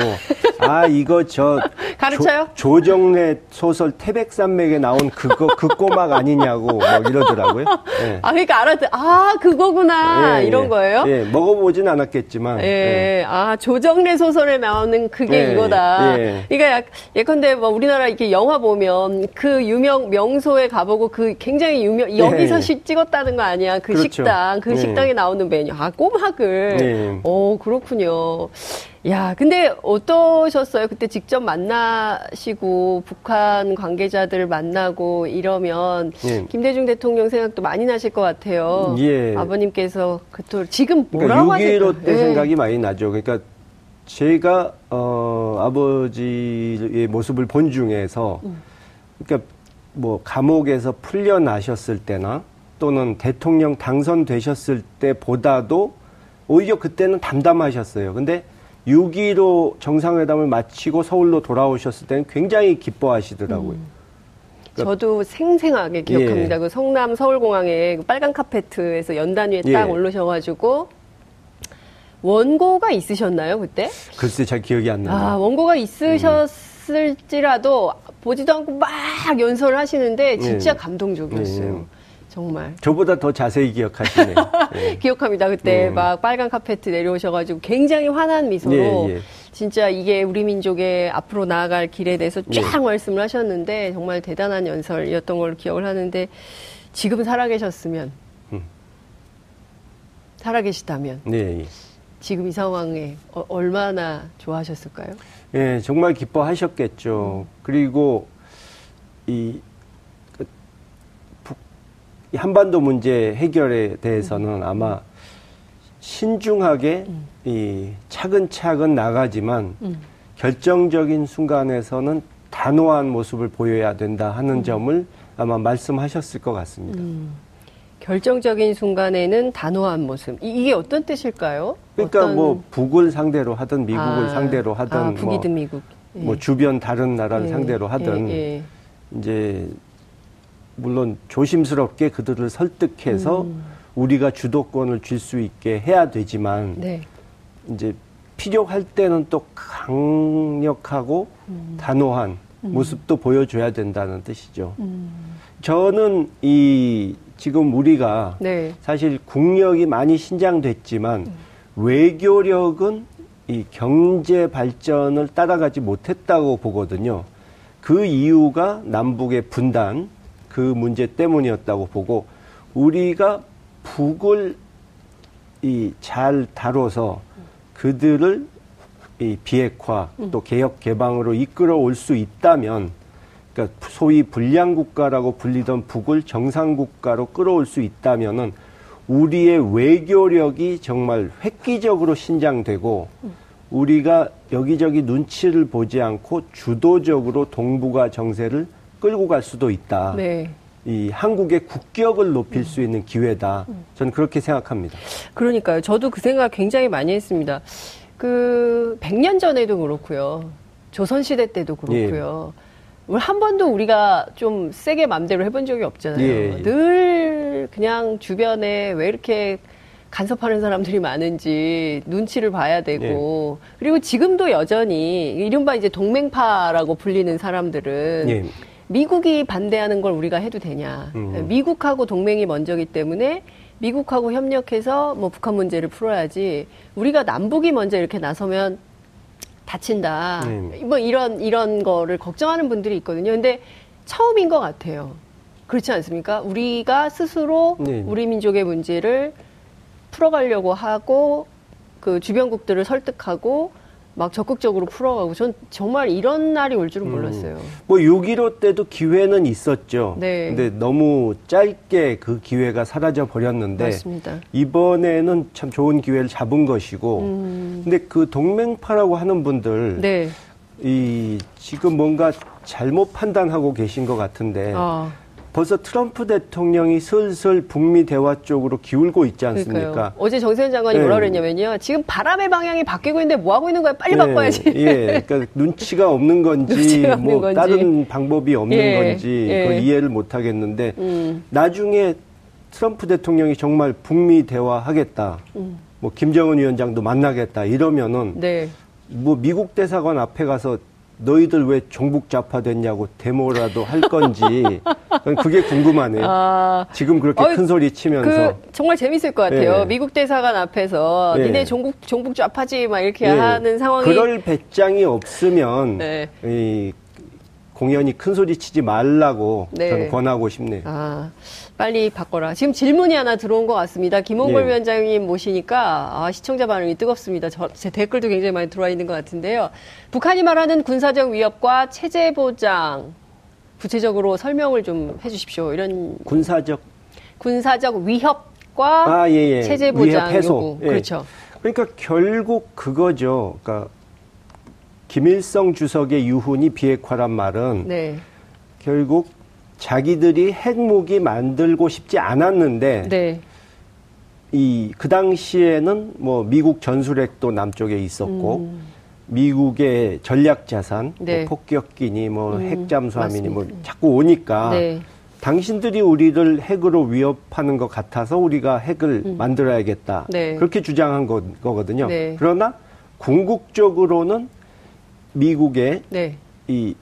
C: 아 이거 저 <laughs>
B: 가르쳐요?
C: 조, 정래 소설 태백산맥에 나온 그거 그 꼬막 아니냐고 뭐 이러더라고요.
B: 네. 아 그러니까 알았대. 아 그거구나 예, 이런 예. 거예요?
C: 예, 먹어보진 않았겠지만. 예,
B: 예. 아 조정래 소설에 나오는 그게 예, 이거다. 예. 그러니까 예컨대 뭐 우리나라 이렇게 영화 보면 그 유명 명소에 가보고 그 굉장히 유명 여기서 시 찍었다는 거 아니야? 그 그렇죠. 식당 그 식당에 나오는 메뉴. 아 꼬막을. 네. 오 그렇군요. 야, 근데 어떠셨어요? 그때 직접 만나시고 북한 관계자들 만나고 이러면 예. 김대중 대통령 생각도 많이 나실 것 같아요. 예. 아버님께서 그토록 지금 뭐라고
C: 그러니까 6.15때 예. 생각이 많이 나죠. 그러니까 제가 어 아버지의 모습을 본 중에서 음. 그러니까 뭐 감옥에서 풀려나셨을 때나 또는 대통령 당선되셨을 때보다도 오히려 그때는 담담하셨어요. 근데 6.15 정상회담을 마치고 서울로 돌아오셨을 때는 굉장히 기뻐하시더라고요. 음.
B: 그러니까 저도 생생하게 기억합니다. 예. 그 성남 서울공항에 그 빨간 카페트에서 연단 위에 딱 예. 올르셔가지고 원고가 있으셨나요 그때?
C: 글쎄 잘 기억이 안 나요.
B: 아 원고가 있으셨을지라도 보지도 않고 막 연설을 하시는데 진짜 예. 감동적이었어요. 예. 정말.
C: 저보다 더 자세히 기억하시네요. <laughs>
B: 네. 기억합니다. 그때 음. 막 빨간 카페트 내려오셔가지고 굉장히 환한 미소로 예, 예. 진짜 이게 우리 민족의 앞으로 나아갈 길에 대해서 쫙 예. 말씀을 하셨는데 정말 대단한 연설이었던 걸로 기억을 하는데 지금 살아계셨으면 음. 살아계시다면 네, 예. 지금 이 상황에 어, 얼마나 좋아하셨을까요?
C: 예, 정말 기뻐하셨겠죠. 음. 그리고 이 한반도 문제 해결에 대해서는 아마 신중하게 음. 이 차근차근 나가지만 음. 결정적인 순간에서는 단호한 모습을 보여야 된다 하는 음. 점을 아마 말씀하셨을 것 같습니다. 음.
B: 결정적인 순간에는 단호한 모습. 이, 게 어떤 뜻일까요?
C: 그러니까 어떤... 뭐 북을 상대로 하든 미국을 아, 상대로 하든 아,
B: 북이든 뭐, 미국.
C: 예. 뭐 주변 다른 나라를 예. 상대로 하든 예, 예. 이제 물론 조심스럽게 그들을 설득해서 음. 우리가 주도권을 줄 수 있게 해야 되지만 네. 이제 필요할 때는 또 강력하고 음. 단호한 음. 모습도 보여줘야 된다는 뜻이죠. 음. 저는 이 지금 우리가 네. 사실 국력이 많이 신장됐지만 음. 외교력은 이 경제 발전을 따라가지 못했다고 보거든요. 그 이유가 남북의 분단, 그 문제 때문이었다고 보고 우리가 북을 이 잘 다뤄서 그들을 이 비핵화 또 개혁 개방으로 이끌어 올 수 있다면 그러니까 소위 불량 국가라고 불리던 북을 정상 국가로 끌어올 수 있다면은 우리의 외교력이 정말 획기적으로 신장되고 우리가 여기저기 눈치를 보지 않고 주도적으로 동북아 정세를 끌고 갈 수도 있다. 네. 이 한국의 국격을 높일 수 있는 기회다. 저는 그렇게 생각합니다.
B: 그러니까요. 저도 그 생각 굉장히 많이 했습니다. 그 100년 전에도 그렇고요. 조선 시대 때도 그렇고요. 예. 한 번도 우리가 좀 세게 맘대로 해본 적이 없잖아요. 예, 예. 늘 그냥 주변에 왜 이렇게 간섭하는 사람들이 많은지 눈치를 봐야 되고 예. 그리고 지금도 여전히 이른바 이제 동맹파라고 불리는 사람들은 예. 미국이 반대하는 걸 우리가 해도 되냐. 음. 미국하고 동맹이 먼저기 때문에 미국하고 협력해서 뭐 북한 문제를 풀어야지 우리가 남북이 먼저 이렇게 나서면 다친다. 네. 뭐 이런 이런 거를 걱정하는 분들이 있거든요. 근데 처음인 것 같아요. 그렇지 않습니까? 우리가 스스로 네. 우리 민족의 문제를 풀어가려고 하고 그 주변국들을 설득하고 막 적극적으로 풀어가고 전 정말 이런 날이 올 줄은 음. 몰랐어요. 음.
C: 뭐 6.15 때도 기회는 있었죠. 네. 근데 너무 짧게 그 기회가 사라져 버렸는데 맞습니다. 이번에는 참 좋은 기회를 잡은 것이고 음. 근데 그 동맹파라고 하는 분들 네. 이 지금 뭔가 잘못 판단하고 계신 것 같은데 아. 벌써 트럼프 대통령이 슬슬 북미 대화 쪽으로 기울고 있지 않습니까? 그러니까요.
B: 어제 정세현 장관이 네. 뭐라 그랬냐면요. 지금 바람의 방향이 바뀌고 있는데 뭐 하고 있는 거야? 빨리 네. 바꿔야지.
C: 예. 그러니까 <laughs> 눈치가 없는 건지 눈치가 뭐 건지. 다른 방법이 없는 예. 건지 예. 그 이해를 못 하겠는데 음. 나중에 트럼프 대통령이 정말 북미 대화하겠다. 음. 뭐 김정은 위원장도 만나겠다 이러면은 네. 뭐 미국 대사관 앞에 가서 너희들 왜 종북 좌파 됐냐고 데모라도 할 건지 그게 궁금하네요. 아, 지금 그렇게 어, 큰 소리 치면서
B: 그, 정말 재밌을 것 같아요. 네. 미국 대사관 앞에서 네. 니네 종북 종북 좌파지 막 이렇게 네. 하는 상황이
C: 그럴 배짱이 없으면 네. 이 공연이 큰 소리 치지 말라고 네. 저는 권하고 싶네요. 아.
B: 빨리 바꿔라. 지금 질문이 하나 들어온 것 같습니다. 김홍걸 예. 위원장님 모시니까 아, 시청자 반응이 뜨겁습니다. 저, 제 댓글도 굉장히 많이 들어와 있는 것 같은데요. 북한이 말하는 군사적 위협과 체제 보장 구체적으로 설명을 좀 해주십시오. 이런
C: 군사적
B: 군사적 위협과 아, 예, 예. 체제 보장 위협 요구. 예. 그렇죠.
C: 그러니까 결국 그거죠. 그러니까 김일성 주석의 유훈이 비핵화란 말은 네. 결국 자기들이 핵무기 만들고 싶지 않았는데 네. 이그 당시에는 뭐 미국 전술핵도 남쪽에 있었고 음. 미국의 전략 자산, 뭐 네. 뭐 폭격기니 뭐 음, 핵잠수함이니 뭐 자꾸 오니까 네. 당신들이 우리를 핵으로 위협하는 것 같아서 우리가 핵을 음. 만들어야겠다. 네. 그렇게 주장한 거, 거거든요. 네. 그러나 궁극적으로는 미국의 네. 이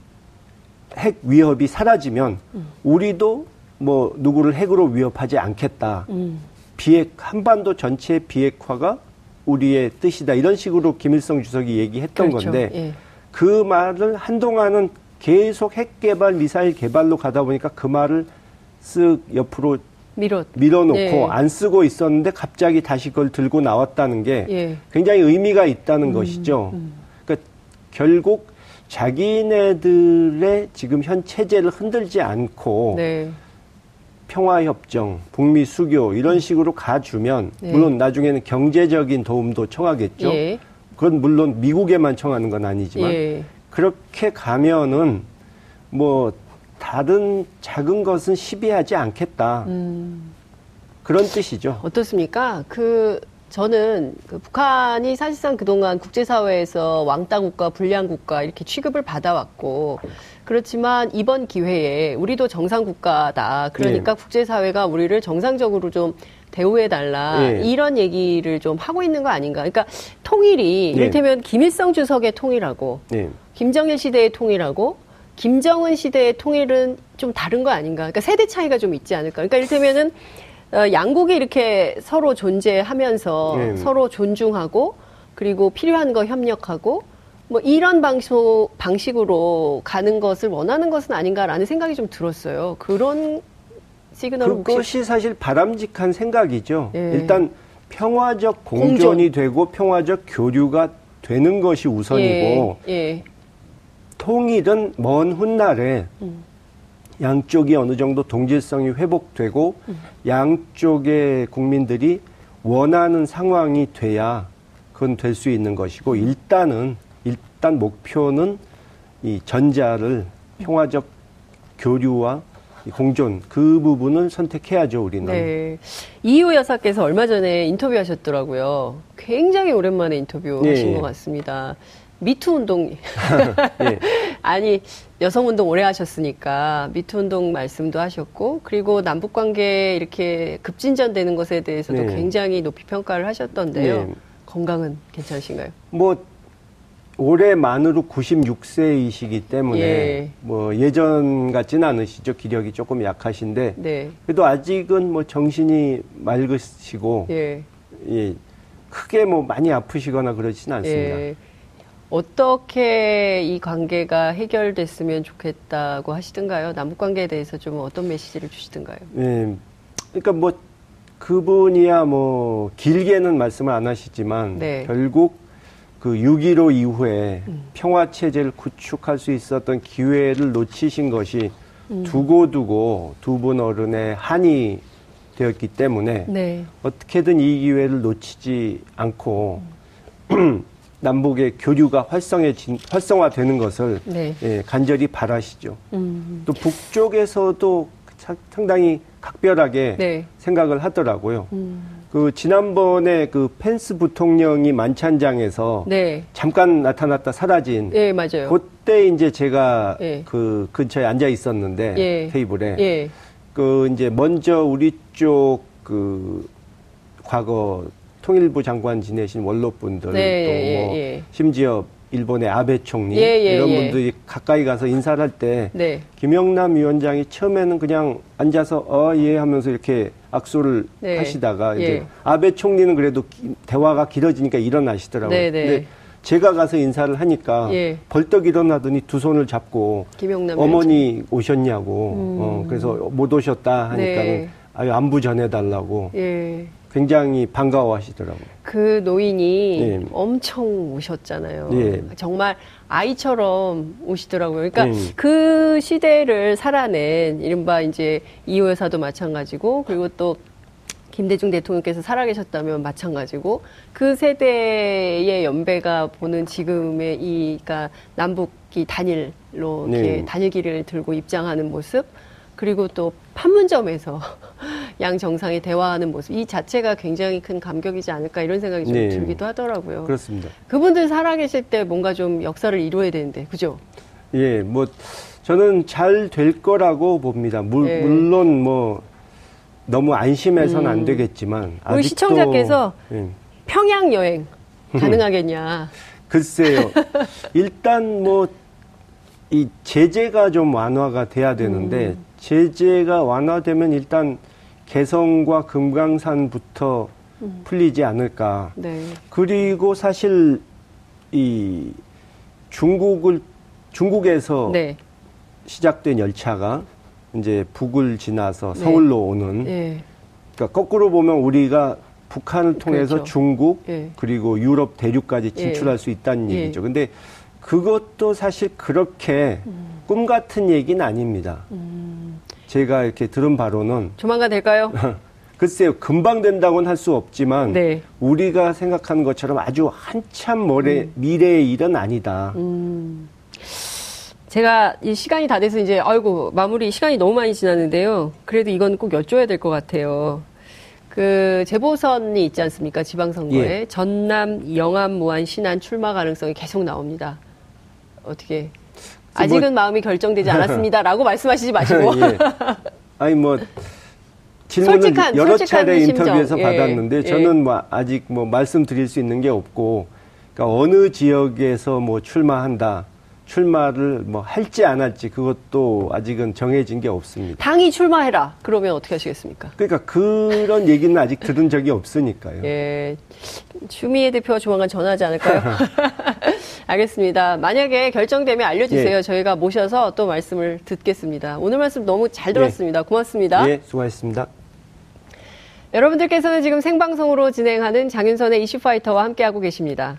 C: 핵 위협이 사라지면 음. 우리도 뭐 누구를 핵으로 위협하지 않겠다. 음. 비핵 한반도 전체 비핵화가 우리의 뜻이다. 이런 식으로 김일성 주석이 얘기했던 그렇죠. 건데 예. 그 말을 한동안은 계속 핵 개발, 미사일 개발로 가다 보니까 그 말을 쓱 옆으로 밀어 밀어놓고 예. 안 쓰고 있었는데 갑자기 다시 그걸 들고 나왔다는 게 예. 굉장히 의미가 있다는 음, 것이죠. 음. 그러니까 결국 자기네들의 지금 현 체제를 흔들지 않고 네. 평화협정, 북미 수교 이런 식으로 가주면 네. 물론 나중에는 경제적인 도움도 청하겠죠. 예. 그건 물론 미국에만 청하는 건 아니지만 예. 그렇게 가면은 뭐 다른 작은 것은 시비하지 않겠다. 음. 그런 뜻이죠.
B: 어떻습니까? 그 저는 그 북한이 사실상 그동안 국제사회에서 왕따 국가, 불량 국가 이렇게 취급을 받아왔고 그렇지만 이번 기회에 우리도 정상 국가다. 그러니까 네. 국제사회가 우리를 정상적으로 좀 대우해달라. 네. 이런 얘기를 좀 하고 있는 거 아닌가. 그러니까 통일이 네. 이를테면 김일성 주석의 통일하고 네. 김정일 시대의 통일하고 김정은 시대의 통일은 좀 다른 거 아닌가. 그러니까 세대 차이가 좀 있지 않을까. 그러니까 이를테면은 어, 양국이 이렇게 서로 존재하면서 네. 서로 존중하고 그리고 필요한 거 협력하고 뭐 이런 방식, 방식으로 가는 것을 원하는 것은 아닌가라는 생각이 좀 들었어요. 그런 시그널을
C: 그것이 혹시... 사실 바람직한 생각이죠. 예. 일단 평화적 공존이 공존. 되고 평화적 교류가 되는 것이 우선이고 예. 예. 통일은 먼 훗날에 음. 양쪽이 어느 정도 동질성이 회복되고 음. 양쪽의 국민들이 원하는 상황이 돼야 그건 될 수 있는 것이고 일단은 일단 목표는 이 전자를 평화적 교류와 공존 그 부분을 선택해야죠 우리는.
B: 네. 이호 여사께서 얼마 전에 인터뷰하셨더라고요. 굉장히 오랜만에 인터뷰하신 네. 것 같습니다. 미투 운동 네. <laughs> 아니 여성 운동 오래 하셨으니까 미투 운동 말씀도 하셨고 그리고 남북 관계 이렇게 급진전되는 것에 대해서도 네. 굉장히 높이 평가를 하셨던데요. 네. 건강은 괜찮으신가요?
C: 뭐 올해 만으로 96세이시기 때문에 예. 뭐 예전 같지는 않으시죠. 기력이 조금 약하신데 네. 그래도 아직은 뭐 정신이 맑으시고 예. 예. 크게 뭐 많이 아프시거나 그러지는 않습니다. 예.
B: 어떻게 이 관계가 해결됐으면 좋겠다고 하시던가요? 남북 관계에 대해서 좀 어떤 메시지를 주시던가요?
C: 예. 그러니까 뭐 그분이야 뭐 길게는 말씀을 안 하시지만 네. 결국 그 6.15 이후에 음. 평화 체제를 구축할 수 있었던 기회를 놓치신 것이 음. 두고두고 두 분 어른의 한이 되었기 때문에 네. 어떻게든 이 기회를 놓치지 않고 음. <clears throat> 남북의 교류가 활성해진, 활성화되는 것을 네. 예, 간절히 바라시죠. 음. 또 북쪽에서도 상당히 각별하게 네. 생각을 하더라고요. 음. 그 지난번에 그 펜스 부통령이 만찬장에서 네. 잠깐 나타났다 사라진
B: 예, 맞아요.
C: 그때 이제 제가 예. 그 근처에 앉아 있었는데 예. 테이블에 예. 그 이제 먼저 우리 쪽 그 과거 통일부 장관 지내신 원로분들 네, 또 뭐 예, 예. 심지어 일본의 아베 총리 예, 예, 이런 예. 분들이 가까이 가서 인사를 할때 네. 김영남 위원장이 처음에는 그냥 앉아서 어 예 하면서 이렇게 악수를 네. 하시다가 이제 예. 아베 총리는 그래도 기, 대화가 길어지니까 일어나시더라고요. 네, 네. 근데 제가 가서 인사를 하니까 예. 벌떡 일어나더니 두 손을 잡고 어머니 위원장. 오셨냐고 음. 어, 그래서 못 오셨다 하니까 네. 아유 안부 전해달라고 예. 굉장히 반가워하시더라고요.
B: 그 노인이 네. 엄청 오셨잖아요. 네. 정말 아이처럼 오시더라고요. 그러니까 네. 그 시대를 살아낸 이른바 이제 이호 여사도 마찬가지고 그리고 또 김대중 대통령께서 살아계셨다면 마찬가지고 그 세대의 연배가 보는 지금의 이 그러니까 남북이 단일로 이렇게 네. 단일기를 들고 입장하는 모습 그리고 또 판문점에서 양 정상이 대화하는 모습 이 자체가 굉장히 큰 감격이지 않을까 이런 생각이 좀 네. 들기도 하더라고요.
C: 그렇습니다.
B: 그분들 살아계실 때 뭔가 좀 역사를 이루어야 되는데 그죠?
C: 예, 뭐 저는 잘 될 거라고 봅니다. 물, 네. 물론 뭐 너무 안심해서는 음. 안 되겠지만
B: 우리 시청자께서 예. 평양 여행 가능하겠냐? <laughs>
C: 글쎄요. 일단 뭐 이 제재가 좀 완화가 돼야 되는데 음. 제재가 완화되면 일단 개성과 금강산부터 음. 풀리지 않을까. 네. 그리고 사실 이 중국을 중국에서 네. 시작된 열차가 이제 북을 지나서 네. 서울로 오는. 네. 그러니까 거꾸로 보면 우리가 북한을 통해서 그렇죠. 중국 예. 그리고 유럽 대륙까지 예. 진출할 예. 수 있다는 예. 얘기죠. 근데 그것도 사실 그렇게 음. 꿈 같은 얘기는 아닙니다. 음. 제가 이렇게 들은 바로는
B: 조만간 될까요? <laughs>
C: 글쎄요, 금방 된다고는 할 수 없지만 네. 우리가 생각하는 것처럼 아주 한참 머래, 음. 미래의 일은 아니다. 음.
B: 제가 이 시간이 다 돼서 이제 아이고 마무리 시간이 너무 많이 지났는데요. 그래도 이건 꼭 여쭤야 될 것 같아요. 그 재보선이 있지 않습니까? 지방선거에 예. 전남, 영암, 무안, 신안 출마 가능성이 계속 나옵니다. 어떻게 아직은 뭐, 마음이 결정되지 않았습니다라고 말씀하시지 마시고. <laughs> 예.
C: 아니 뭐 질문을 솔직한, 여러 차례 인터뷰에서 예. 받았는데 저는 뭐 아직 뭐 말씀드릴 수 있는 게 없고 그러니까 어느 지역에서 뭐 출마한다. 출마를 뭐 할지 안 할지 그것도 아직은 정해진 게 없습니다.
B: 당이 출마해라. 그러면 어떻게 하시겠습니까?
C: 그러니까 그런 얘기는 아직 들은 적이 없으니까요.
B: 예. 주미애 대표가 조만간 전화하지 않을까요? <laughs> 알겠습니다. 만약에 결정되면 알려주세요. 예. 저희가 모셔서 또 말씀을 듣겠습니다. 오늘 말씀 너무 잘 들었습니다. 예. 고맙습니다.
C: 예, 수고하셨습니다.
B: 여러분들께서는 지금 생방송으로 진행하는 장윤선의 이슈파이터와 함께하고 계십니다.